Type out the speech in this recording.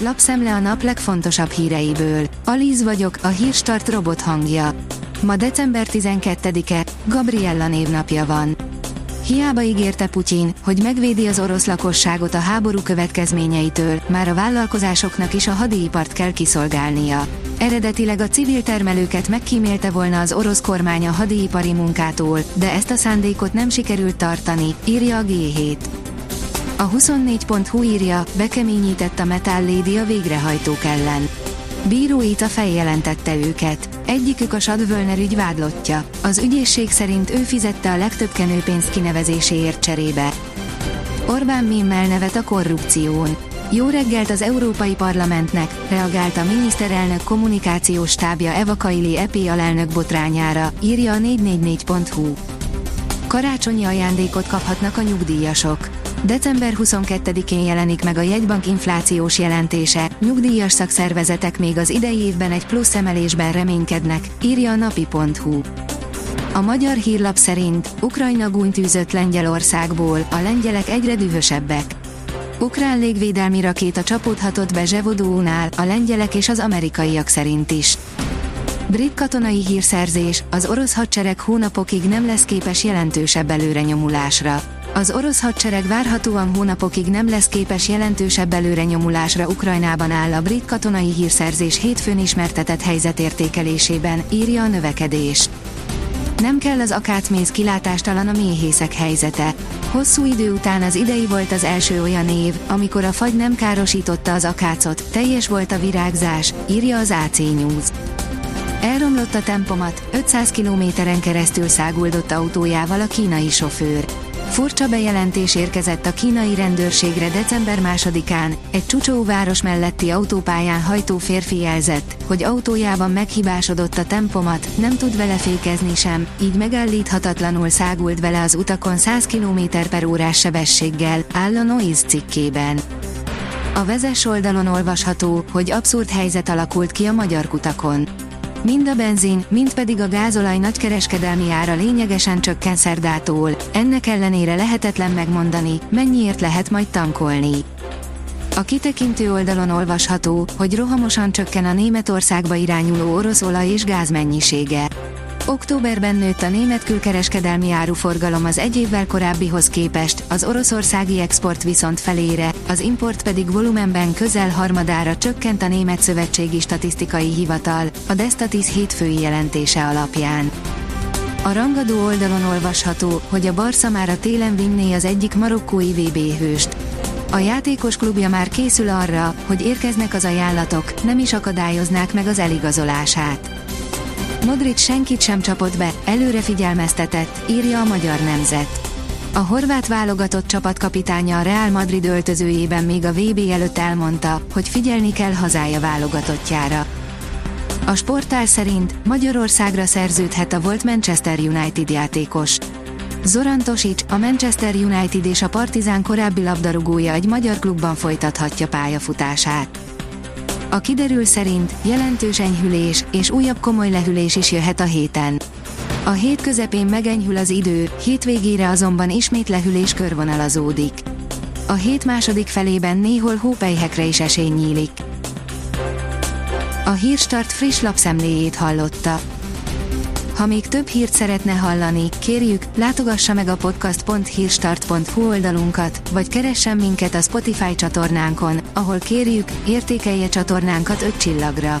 lapszemle a nap legfontosabb híreiből. Alíz vagyok, a hírstart robot hangja. Ma december 12-e, Gabriella névnapja van. Hiába ígérte Putyin, hogy megvédi az orosz lakosságot a háború következményeitől, már a vállalkozásoknak is a hadipart kell kiszolgálnia. Eredetileg a civil termelőket megkímélte volna az orosz kormány a hadipari munkától, de ezt a szándékot nem sikerült tartani, írja a G7. A 24.hu írja, bekeményített a Metal Lady a végrehajtók ellen. Bíróita feljelentette őket. Egyikük a Sadvölner ügy vádlottja. Az ügyészség szerint ő fizette a legtöbb kenőpénzt kinevezéséért cserébe. Orbán Mimmel nevet a korrupción. Jó reggelt az Európai Parlamentnek, reagált a miniszterelnök kommunikációs stábja Eva Kaili EP alelnök botrányára, írja a 444.hu. Karácsonyi ajándékot kaphatnak a nyugdíjasok. December 22-én jelenik meg a jegybank inflációs jelentése, nyugdíjas szakszervezetek még az idei évben egy plusz emelésben reménykednek, írja a napi.hu. A magyar hírlap szerint Ukrajna gúnytűzött Lengyelországból, a lengyelek egyre dühösebbek. Ukrán légvédelmi rakéta csapódhatott be Zsevodónál, a lengyelek és az amerikaiak szerint is. Brit katonai hírszerzés, az orosz hadsereg hónapokig nem lesz képes jelentősebb előrenyomulásra. Az orosz hadsereg várhatóan hónapokig nem lesz képes jelentősebb előrenyomulásra Ukrajnában áll a brit katonai hírszerzés hétfőn ismertetett helyzetértékelésében, írja a növekedés. Nem kell az akácméz kilátástalan a méhészek helyzete. Hosszú idő után az idei volt az első olyan év, amikor a fagy nem károsította az akácot, teljes volt a virágzás, írja az AC News. Elromlott a tempomat, 500 kilométeren keresztül száguldott autójával a kínai sofőr. Furcsa bejelentés érkezett a kínai rendőrségre december másodikán, egy Csucsó város melletti autópályán hajtó férfi jelzett, hogy autójában meghibásodott a tempomat, nem tud vele fékezni sem, így megállíthatatlanul szágult vele az utakon 100 km per órás sebességgel, áll a Noise cikkében. A vezes oldalon olvasható, hogy abszurd helyzet alakult ki a magyar kutakon. Mind a benzin, mind pedig a gázolaj nagykereskedelmi ára lényegesen csökken szerdától, ennek ellenére lehetetlen megmondani, mennyiért lehet majd tankolni. A kitekintő oldalon olvasható, hogy rohamosan csökken a Németországba irányuló orosz olaj és gáz mennyisége. Októberben nőtt a német külkereskedelmi áruforgalom az egy évvel korábbihoz képest, az oroszországi export viszont felére, az import pedig volumenben közel harmadára csökkent a Német Szövetségi Statisztikai Hivatal, a Destatis hétfői jelentése alapján. A rangadó oldalon olvasható, hogy a Barca már a télen vinné az egyik marokkói VB hőst. A játékos klubja már készül arra, hogy érkeznek az ajánlatok, nem is akadályoznák meg az eligazolását. Modric senkit sem csapott be, előre figyelmeztetett, írja a magyar nemzet. A horvát válogatott csapatkapitánya a Real Madrid öltözőjében még a VB előtt elmondta, hogy figyelni kell hazája válogatottjára. A sportál szerint Magyarországra szerződhet a volt Manchester United játékos. Zoran Tosic, a Manchester United és a Partizán korábbi labdarúgója egy magyar klubban folytathatja pályafutását. A kiderül szerint jelentős enyhülés és újabb komoly lehűlés is jöhet a héten. A hét közepén megenyhül az idő, hétvégére azonban ismét lehűlés körvonalazódik. A hét második felében néhol hópelyhekre is esély nyílik. A Hírstart friss lapszemléjét hallotta. Ha még több hírt szeretne hallani, kérjük, látogassa meg a podcast.hírstart.hu oldalunkat, vagy keressen minket a Spotify csatornánkon, ahol kérjük, értékelje csatornánkat 5 csillagra.